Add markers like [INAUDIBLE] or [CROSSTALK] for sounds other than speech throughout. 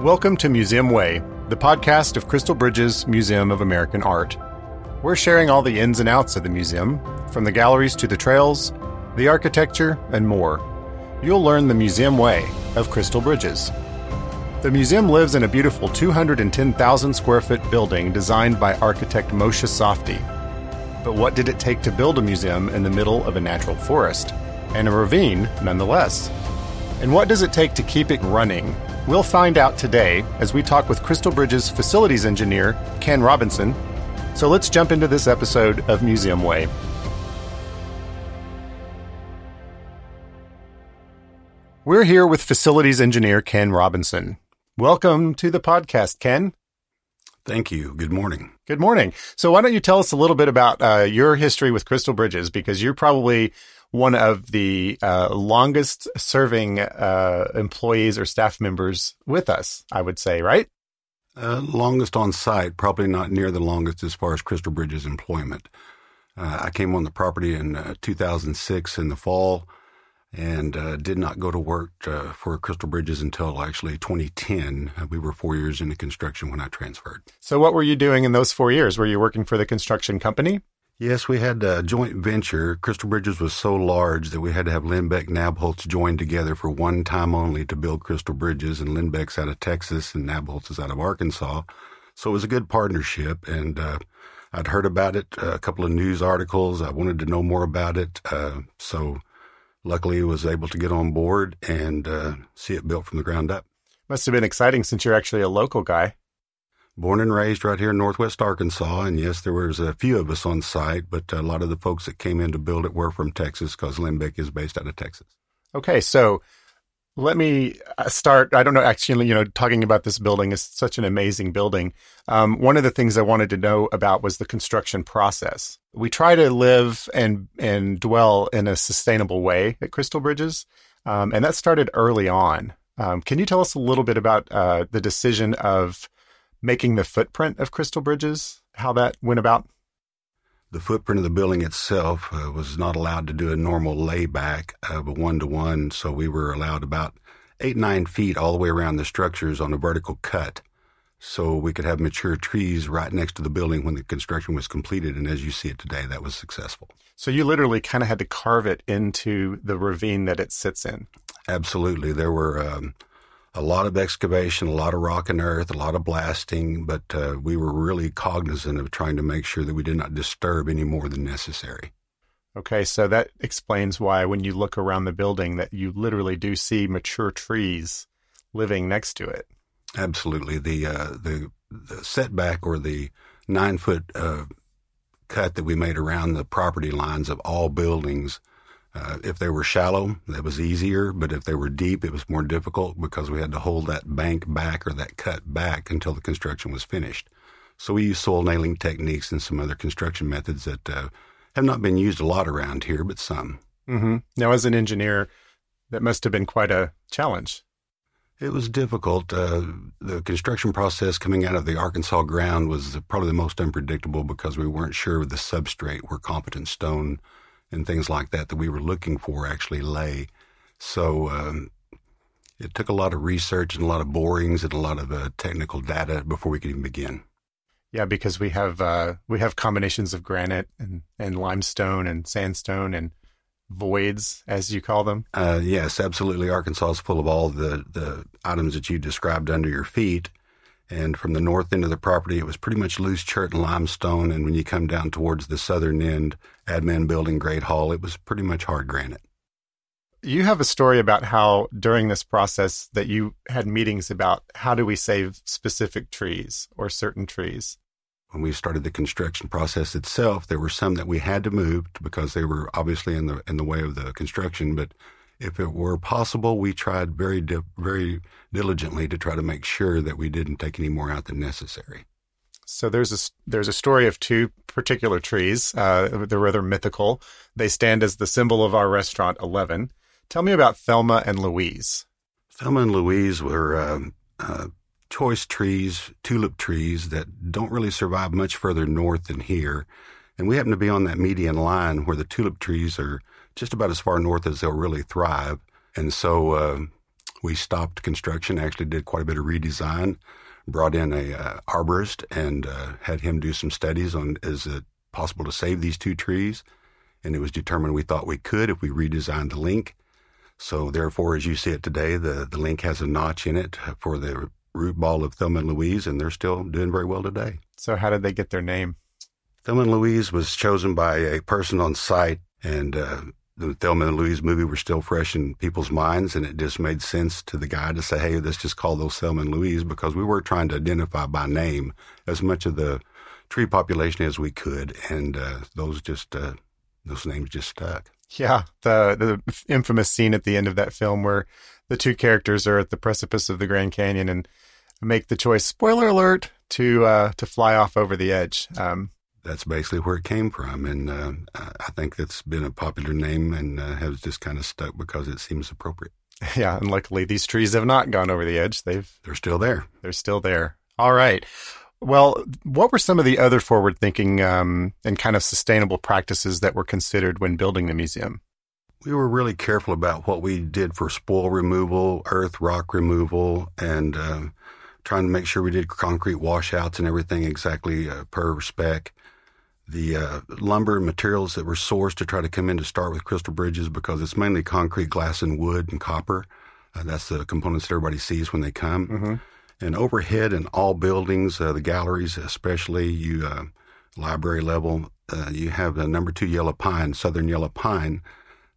Welcome to Museum Way, the podcast of Crystal Bridges Museum of American Art. We're sharing all the ins and outs of the museum, from the galleries to the trails, the architecture, and more. You'll learn the museum way of Crystal Bridges. The museum lives in a beautiful 210,000 square foot building designed by architect Moshe Safdie. But what did it take to build a museum in the middle of a natural forest? And a ravine, nonetheless. And what does it take to keep it running? We'll find out today as we talk with Crystal Bridges facilities engineer Ken Robinson. So let's jump into this episode of Museum Way. We're here with facilities engineer Ken Robinson. Welcome to the podcast, Ken. Thank you. Good morning. Good morning. So, why don't you tell us a little bit about uh, your history with Crystal Bridges? Because you're probably one of the uh, longest serving uh, employees or staff members with us, I would say, right? Uh, longest on site, probably not near the longest as far as Crystal Bridges employment. Uh, I came on the property in uh, 2006 in the fall and uh, did not go to work for Crystal Bridges until actually 2010. we were four years into construction when I transferred. So, what were you doing in those four years? Were you working for the construction company? Yes, we had a joint venture. Crystal Bridges was so large that we had to have Linbeck Nabholz joined together for one time only to build Crystal Bridges, and Linbeck's out of Texas and Nabholz is out of Arkansas. So it was a good partnership, and uh, I'd heard about it, uh, a couple of news articles. I wanted to know more about it, uh, so luckily I was able to get on board and uh, see it built from the ground up. Must have been exciting since you're actually a local guy born and raised right here in northwest Arkansas. And yes, there was a few of us on site, but a lot of the folks that came in to build it were from Texas because Linbeck is based out of Texas. Okay, so let me uh, start. I don't know, actually, you know, talking about this building is such an amazing building. Um, one of the things I wanted to know about was the construction process. We try to live and and dwell in a sustainable way at Crystal Bridges, um, and that started early on. Um, can you tell us a little bit about uh, the decision of making the footprint of Crystal Bridges, how that went about? The footprint of the building itself uh, was not allowed to do a normal layback of a one to one, so we were allowed about eight, nine feet all the way around the structures on a vertical cut. So we could have mature trees right next to the building when the construction was completed. And as you see it today, that was successful. So you literally kind of had to carve it into the ravine that it sits in. Absolutely. There were um, a lot of excavation, a lot of rock and earth, a lot of blasting, but uh, we were really cognizant of trying to make sure that we did not disturb any more than necessary. Okay, so that explains why when you look around the building that you literally do see mature trees living next to it. Absolutely. The uh, the, the setback or the nine foot uh, cut that we made around the property lines of all buildings uh, if they were shallow, that was easier, but if they were deep, it was more difficult because we had to hold that bank back or that cut back until the construction was finished. So we used soil nailing techniques and some other construction methods that uh, have not been used a lot around here, but some. Mm-hmm. Now, as an engineer, that must have been quite a challenge. It was difficult. Uh, the construction process coming out of the Arkansas ground was probably the most unpredictable because we weren't sure of the substrate where competent stone and things like that that we were looking for actually lay. So um, it took a lot of research and a lot of borings and a lot of uh, technical data before we could even begin. Yeah, because we have uh, we have combinations of granite and, and limestone and sandstone and voids, as you call them. Uh, yes, absolutely. Arkansas is full of all the the items that you described under your feet. And from the north end of the property, it was pretty much loose chert and limestone. And when you come down towards the southern end, admin building, Great Hall, it was pretty much hard granite. You have a story about how during this process that you had meetings about how do we save specific trees or certain trees. When we started the construction process itself, there were some that we had to move because they were obviously in the in the way of the construction, but if it were possible, we tried very, di- very diligently to try to make sure that we didn't take any more out than necessary. So there's a there's a story of two particular trees. Uh, they're rather mythical. They stand as the symbol of our restaurant Eleven. Tell me about Thelma and Louise. Thelma and Louise were um, uh, choice trees, tulip trees that don't really survive much further north than here, and we happen to be on that median line where the tulip trees are just about as far north as they'll really thrive. And so uh, We stopped construction, actually did quite a bit of redesign, brought in a uh, arborist and uh, had him do some studies on is it possible to save these two trees, and it was determined we thought we could if we redesigned the link. So therefore, as you see it today, the the link has a notch in it for the root ball of Thelma and Louise, and they're still doing very well today. So how did they get their name? Thelma and Louise was chosen by a person on site, and uh, the Thelma and Louise movie were still fresh in people's minds, and it just made sense to the guy to say, "Hey, let's just call those Thelma and Louise," because we were trying to identify by name as much of the tree population as we could, and uh, those just uh, those names just stuck. Yeah, the the infamous scene at the end of that film where the two characters are at the precipice of the Grand Canyon and make the choice. Spoiler alert to uh, to fly off over the edge. Um, that's basically where it came from. And uh, I think that's been a popular name and uh, has just kind of stuck because it seems appropriate. [LAUGHS] Yeah, and luckily these trees have not gone over the edge. They've they're still there. They're still there. All right. Well, what were some of the other forward-thinking um, and kind of sustainable practices that were considered when building the museum? We were really careful about what we did for spoil removal, earth, rock removal, and uh, trying to make sure we did concrete washouts and everything exactly uh, per spec the uh, lumber materials that were sourced to try to come in to start with Crystal Bridges because it's mainly concrete, glass, and wood and copper. Uh, that's the components that everybody sees when they come. Mm-hmm. And overhead in all buildings, uh, the galleries especially, you uh, library level, uh, you have the number two yellow pine, southern yellow pine,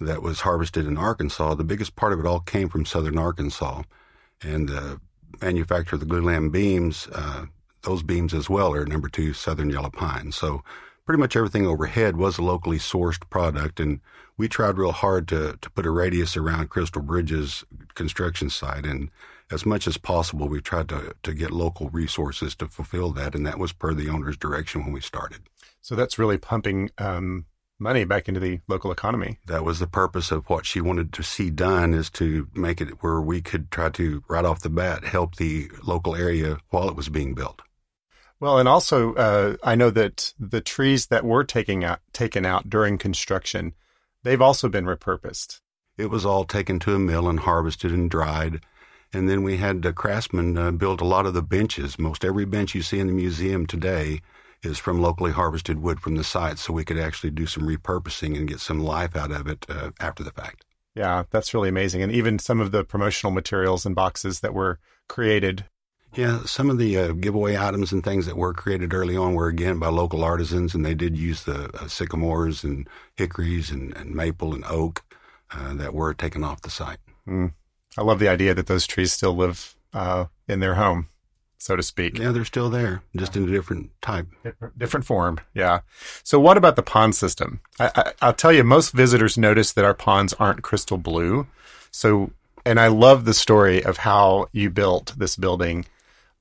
that was harvested in Arkansas. The biggest part of it all came from southern Arkansas, and the manufacturer of the glulam beams. Uh, those beams as well are number two southern yellow pine. So pretty much everything overhead was a locally sourced product. And we tried real hard to, to put a radius around Crystal Bridges construction site. And as much as possible, we tried to, to get local resources to fulfill that. And that was per the owner's direction when we started. So that's really pumping um, money back into the local economy. That was the purpose of what she wanted to see done is to make it where we could try to, right off the bat, help the local area while it was being built. Well, and also, uh, I know that the trees that were taking out, taken out during construction, they've also been repurposed. It was all taken to a mill and harvested and dried. And then we had the craftsmen uh, build a lot of the benches. Most every bench you see in the museum today is from locally harvested wood from the site, so we could actually do some repurposing and get some life out of it uh, after the fact. Yeah, that's really amazing. And even some of the promotional materials and boxes that were created yeah, some of the uh, giveaway items and things that were created early on were again by local artisans, and they did use the uh, sycamores and hickories and, and maple and oak uh, that were taken off the site. Mm. I love the idea that those trees still live uh, in their home, so to speak. Yeah, they're still there, just in a different type, different, different form. Yeah. So, what about the pond system? I, I, I'll tell you, most visitors notice that our ponds aren't crystal blue. So, and I love the story of how you built this building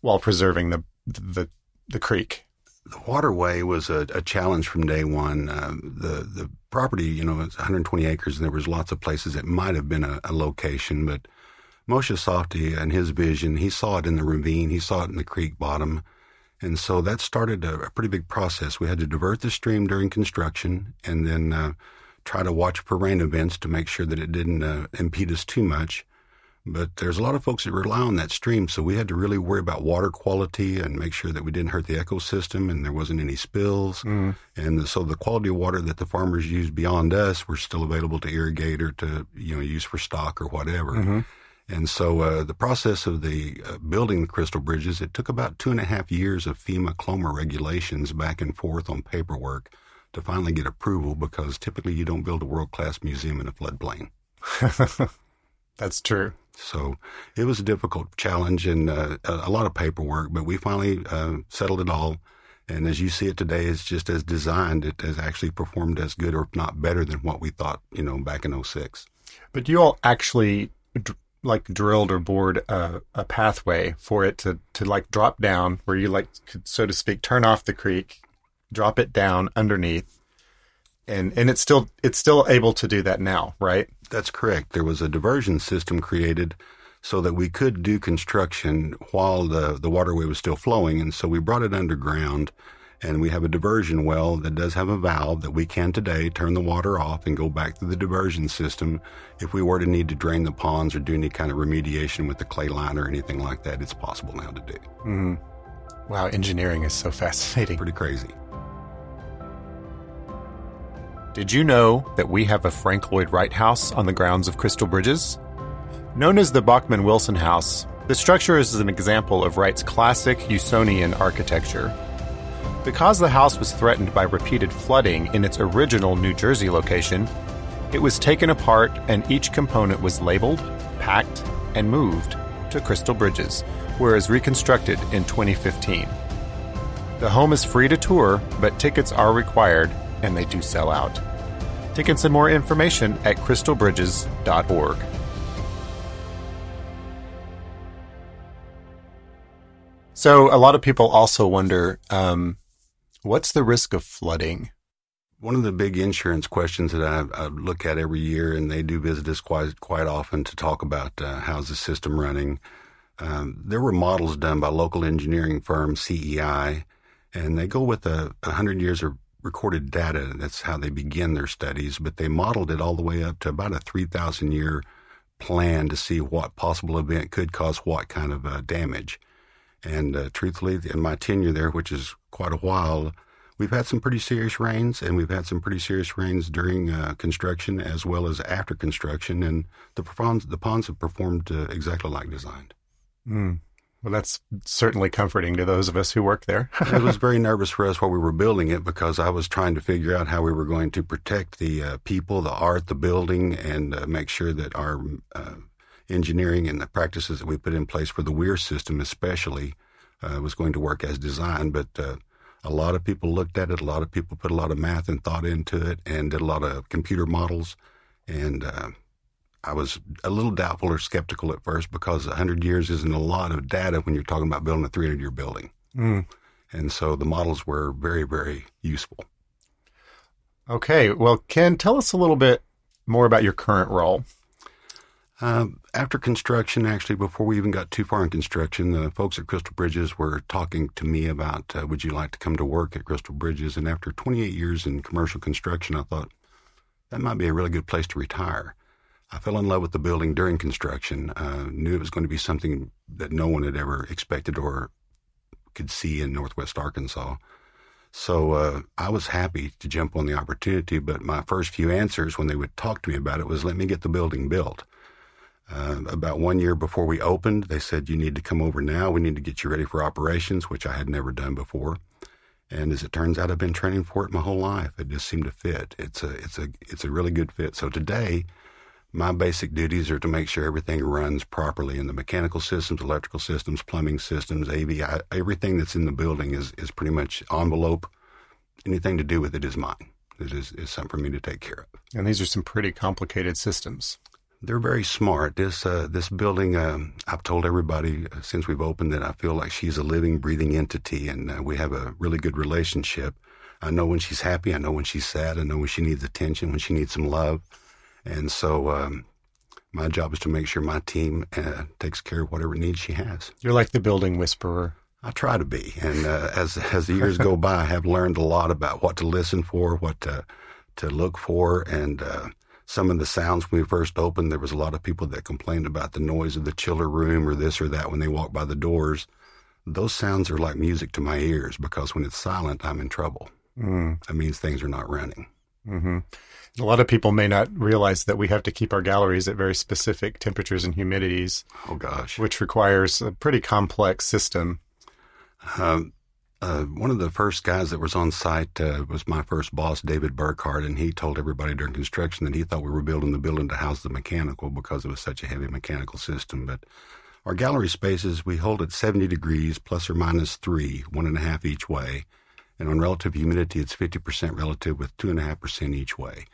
while preserving the the the creek. The waterway was a, a challenge from day one. Uh, the the property, you know, it's 120 acres, and there was lots of places it might have been a, a location, but Moshe Safdie and his vision, he saw it in the ravine, he saw it in the creek bottom. And so that started a, a pretty big process. We had to divert the stream during construction and then uh, try to watch for rain events to make sure that it didn't uh, impede us too much. But there's a lot of folks that rely on that stream, so we had to really worry about water quality and make sure that we didn't hurt the ecosystem and there wasn't any spills. Mm. And so the quality of water that the farmers use beyond us were still available to irrigate or to you know use for stock or whatever. Mm-hmm. And so uh, the process of the uh, building the crystal bridges, it took about two and a half years of FEMA CLOMR regulations back and forth on paperwork to finally get approval because typically you don't build a world class museum in a floodplain. [LAUGHS] That's true. So it was a difficult challenge and uh, a lot of paperwork, but we finally uh, settled it all. And as you see it today, it's just as designed. It has actually performed as good, or if not better, than what we thought, you know, back in 06. But you all actually like drilled or bored a, a, pathway for it to, to like drop down where you like could, so to speak, turn off the creek, drop it down underneath. And, and it's still, it's still able to do that now, right? That's correct. There was a diversion system created so that we could do construction while the, the waterway was still flowing. And so we brought it underground And we have a diversion well that does have a valve that we can today turn the water off and go back to the diversion system. If we were to need to drain the ponds or do any kind of remediation with the clay line or anything like that, it's possible now to do. Mm-hmm. Wow, engineering is so fascinating. Pretty crazy. Did you know that we have a Frank Lloyd Wright house on the grounds of Crystal Bridges? Known as the Bachman Wilson House, the structure is an example of Wright's classic Usonian architecture. Because the house was threatened by repeated flooding in its original New Jersey location, it was taken apart and each component was labeled, packed, and moved to Crystal Bridges, where it was reconstructed in 2015. The home is free to tour, but tickets are required and they do sell out. Tickets and more information at crystalbridges.org. So, a lot of people also wonder um, what's the risk of flooding? One of the big insurance questions that I, I, look at every year, and they do visit us quite quite often to talk about uh, how's the system running. Um, there were models done by local engineering firm CEI, and they go with a, a hundred years of recorded data. That's how they begin their studies, but they modeled it all the way up to about a three thousand year plan to see what possible event could cause what kind of uh, damage. And uh, truthfully, in my tenure there, which is quite a while, we've had some pretty serious rains, and we've had some pretty serious rains during uh, construction as well as after construction. And the ponds, the ponds have performed uh, exactly like designed. Mm. Well, that's certainly comforting to those of us who work there. it was [LAUGHS] very nervous for us while we were building it because I was trying to figure out how we were going to protect the uh, people, the art, the building, and uh, make sure that our uh, engineering and the practices that we put in place for the weir system, especially, uh, was going to work as designed. But uh, a lot of people looked at it. A lot of people put a lot of math and thought into it, and did a lot of computer models. And uh, I was a little doubtful or skeptical at first because 100 years isn't a lot of data when you're talking about building a 300 year building. Mm. And so the models were very, very useful. Okay. Well, Ken, tell us a little bit more about your current role. Um, after construction, actually, before we even got too far in construction, the folks at Crystal Bridges were talking to me about uh, would you like to come to work at Crystal Bridges? And after 28 years in commercial construction, I thought that might be a really good place to retire. I fell in love with the building during construction, uh, knew it was going to be something that no one had ever expected or could see in Northwest Arkansas. So uh, I was happy to jump on the opportunity, but my first few answers when they would talk to me about it was, let me get the building built. Uh, about one year before we opened, they said, You need to come over now. We need to get you ready for operations, which I had never done before. And as it turns out, I've been training for it my whole life. It just seemed to fit. It's a, it's a, it's a really good fit. So today, my basic duties are to make sure everything runs properly in the mechanical systems, electrical systems, plumbing systems, AV, everything that's in the building is, is pretty much envelope. Anything to do with it is mine. It is, is something for me to take care of. And these are some pretty complicated systems. They're very smart. This uh, this building, uh, I've told everybody uh, since we've opened it, I feel like she's a living, breathing entity, and uh, we have a really good relationship. I know when she's happy. I know when she's sad. I know when she needs attention, when she needs some love. And so um, my job is to make sure my team uh, takes care of whatever needs she has. You're like the building whisperer. I try to be, and uh, as as the years go by, I have learned a lot about what to listen for, what to to look for, and uh, some of the sounds when we first opened. There was a lot of people that complained about the noise of the chiller room or this or that when they walk by the doors. Those sounds are like music to my ears because when it's silent, I'm in trouble. Mm. That means things are not running. Mm-hmm. A lot of people may not realize that we have to keep our galleries at very specific temperatures and humidities. Oh gosh, which requires a pretty complex system. Um, uh, one of the first guys that was on site uh, was my first boss, David Burkhardt, and he told everybody during construction that he thought we were building the building to house the mechanical because it was such a heavy mechanical system. But our gallery spaces, we hold at 70 degrees plus or minus three, one and a half each way. And on relative humidity, it's 50% relative with two and a half percent each way.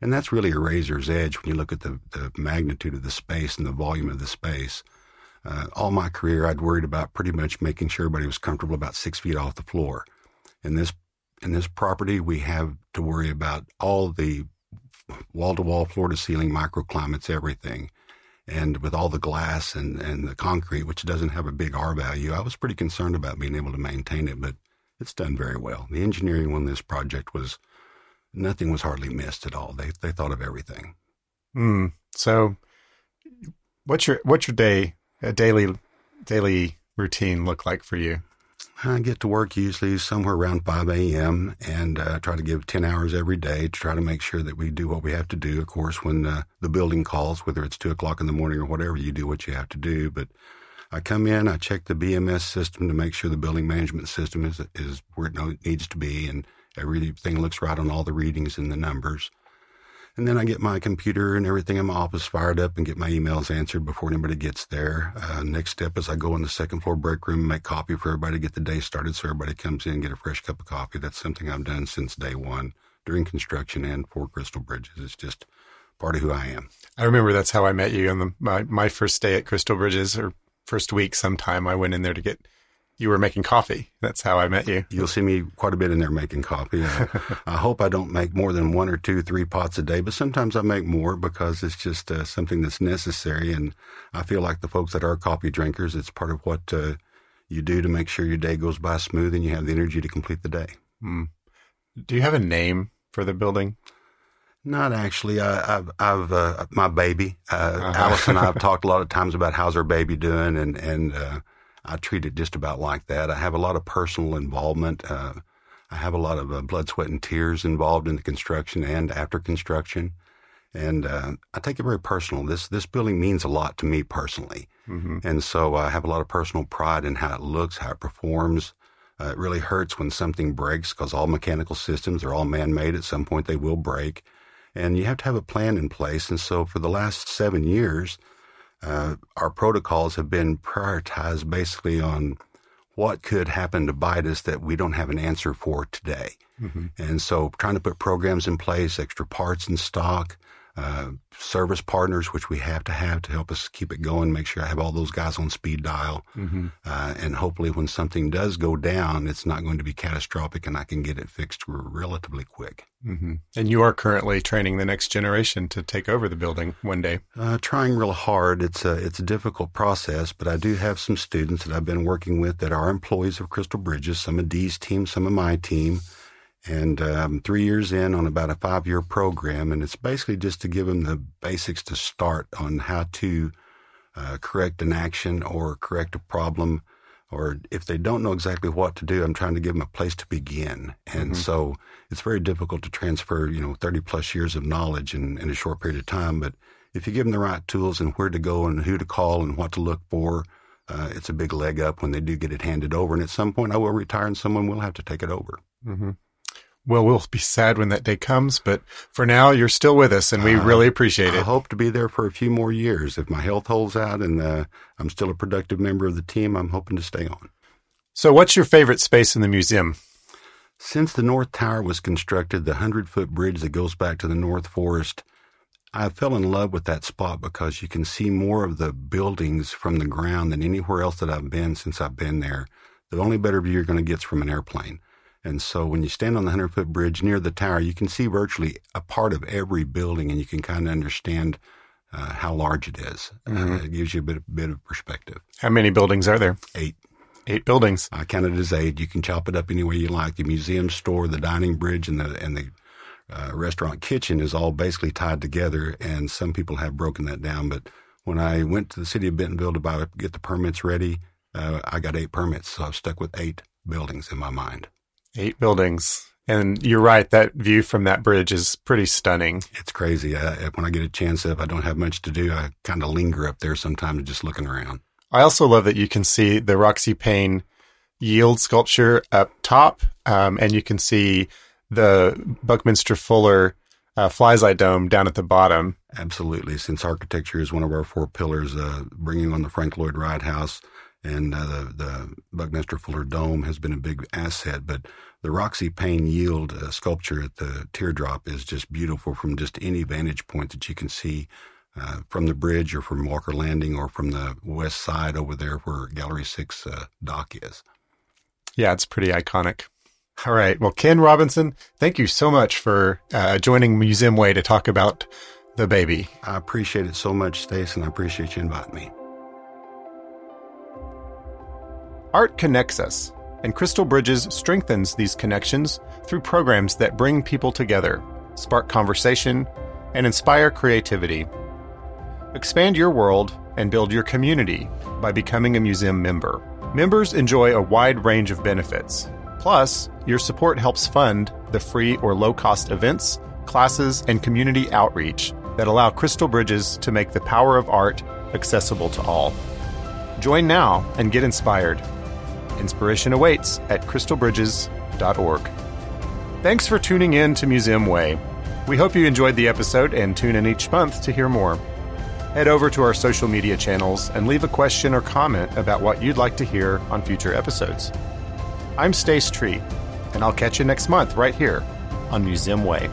And that's really a razor's edge when you look at the, the magnitude of the space and the volume of the space. Uh, all my career, I'd worried about pretty much making sure everybody was comfortable about six feet off the floor. In this in this property, we have to worry about all the wall to wall, floor to ceiling microclimates, everything. And with all the glass and, and the concrete, which doesn't have a big R value, I was pretty concerned about being able to maintain it. But it's done very well. The engineering on this project was nothing was hardly missed at all. They they thought of everything. Mm. So, what's your what's your day a daily daily routine look like for you? I get to work usually somewhere around 5 a.m. and uh, try to give 10 hours every day to try to make sure that we do what we have to do. Of course, when uh, the building calls, whether it's 2 o'clock in the morning or whatever, you do what you have to do. But I come in, I check the BMS system to make sure the building management system is, is where it needs to be and everything looks right on all the readings and the numbers. And then I get my computer and everything in my office fired up and get my emails answered before anybody gets there. Uh, next step is I go in the second floor break room and make coffee for everybody to get the day started so everybody comes in and get a fresh cup of coffee. That's something I've done since day one during construction and for Crystal Bridges. It's just part of who I am. I remember that's how I met you on the, my, my first day at Crystal Bridges or first week sometime. I went in there to get you were making coffee. That's how I met you. You'll see me quite a bit in there making coffee. Uh, [LAUGHS] I hope I don't make more than one or two, three pots a day, but sometimes I make more because it's just uh, something that's necessary. And I feel like the folks that are coffee drinkers, it's part of what uh, you do to make sure your day goes by smooth and you have the energy to complete the day. Mm. Do you have a name for the building? Not actually. I, have I've uh, my baby, uh, uh-huh. Alice and I have [LAUGHS] talked a lot of times about how's our baby doing, and and uh, I treat it just about like that. I have a lot of personal involvement. Uh, I have a lot of uh, blood, sweat, and tears involved in the construction and after construction, and uh, I take it very personal. This this building means a lot to me personally, mm-hmm. and so I have a lot of personal pride in how it looks, how it performs. Uh, it really hurts when something breaks because all mechanical systems are all man-made. At some point, they will break, and you have to have a plan in place. And so, for the last seven years, uh, our protocols have been prioritized basically on what could happen to bite us that we don't have an answer for today. Mm-hmm. And so trying to put programs in place, extra parts in stock, uh, service partners, which we have to have to help us keep it going, make sure I have all those guys on speed dial. Mm-hmm. Uh, and hopefully, when something does go down, it's not going to be catastrophic and I can get it fixed relatively quick. Mm-hmm. And you are currently training the next generation to take over the building one day. Uh, trying real hard. It's a, it's a difficult process, but I do have some students that I've been working with that are employees of Crystal Bridges, some of Dee's team, some of my team and um, three years in on about a five year program. And it's basically just to give them the basics to start on how to uh, correct an action or correct a problem. Or if they don't know exactly what to do, I'm trying to give them a place to begin. And mm-hmm. so it's very difficult to transfer, you know, 30 plus years of knowledge in, in a short period of time. But if you give them the right tools and where to go and who to call and what to look for, uh, it's a big leg up when they do get it handed over. And at some point, I will retire and someone will have to take it over. Mm-hmm well, we'll be sad when that day comes, but for now, you're still with us, and we uh, really appreciate it. I hope to be there for a few more years. If my health holds out and uh, I'm still a productive member of the team, I'm hoping to stay on. So, what's your favorite space in the museum? Since the North Tower was constructed, the 100 foot bridge that goes back to the North Forest, I fell in love with that spot because you can see more of the buildings from the ground than anywhere else that I've been since I've been there. The only better view you're going to get is from an airplane. And so when you stand on the 100 foot bridge near the tower, you can see virtually a part of every building and you can kind of understand uh, how large it is. Mm-hmm. Uh, it gives you a bit, bit of perspective. How many buildings are there? Eight. Eight buildings. I counted it as eight. You can chop it up any way you like. The museum store, the dining bridge, and the and the uh, restaurant kitchen is all basically tied together. And some people have broken that down. But when I went to the city of Bentonville to buy, get the permits ready, uh, I got eight permits. So I've stuck with eight buildings in my mind. Eight buildings. And you're right, that view from that bridge is pretty stunning. It's crazy. I, when I get a chance, if I don't have much to do, I kind of linger up there sometimes just looking around. I also love that you can see the Roxy Paine yield sculpture up top, um, and you can see the Buckminster Fuller uh, Flies Dome down at the bottom. Absolutely. Since architecture is one of our four pillars, uh, bringing on the Frank Lloyd Wright House, and uh, the, the Buckminster Fuller Dome has been a big asset. But the Roxy Paine Yield uh, sculpture at the teardrop is just beautiful from just any vantage point that you can see uh, from the bridge or from Walker Landing or from the west side over there where Gallery 6 uh, dock is. Yeah, it's pretty iconic. All right. Well, Ken Robinson, thank you so much for uh, joining Museum Way to talk about the baby. I appreciate it so much, Stace, and I appreciate you inviting me. Art connects us. and Crystal Bridges strengthens these connections through programs that bring people together, spark conversation, and inspire creativity. Expand your world and build your community by becoming a museum member. Members enjoy a wide range of benefits. Plus, your support helps fund the free or low cost events, classes, and community outreach that allow Crystal Bridges to make the power of art accessible to all. Join now and get inspired. Inspiration awaits at crystalbridges.org. Thanks for tuning in to Museum Way. We hope you enjoyed the episode and tune in each month to hear more. Head over to our social media channels and leave a question or comment about what you'd like to hear on future episodes. I'm Stace Tree, and I'll catch you next month right here on Museum Way.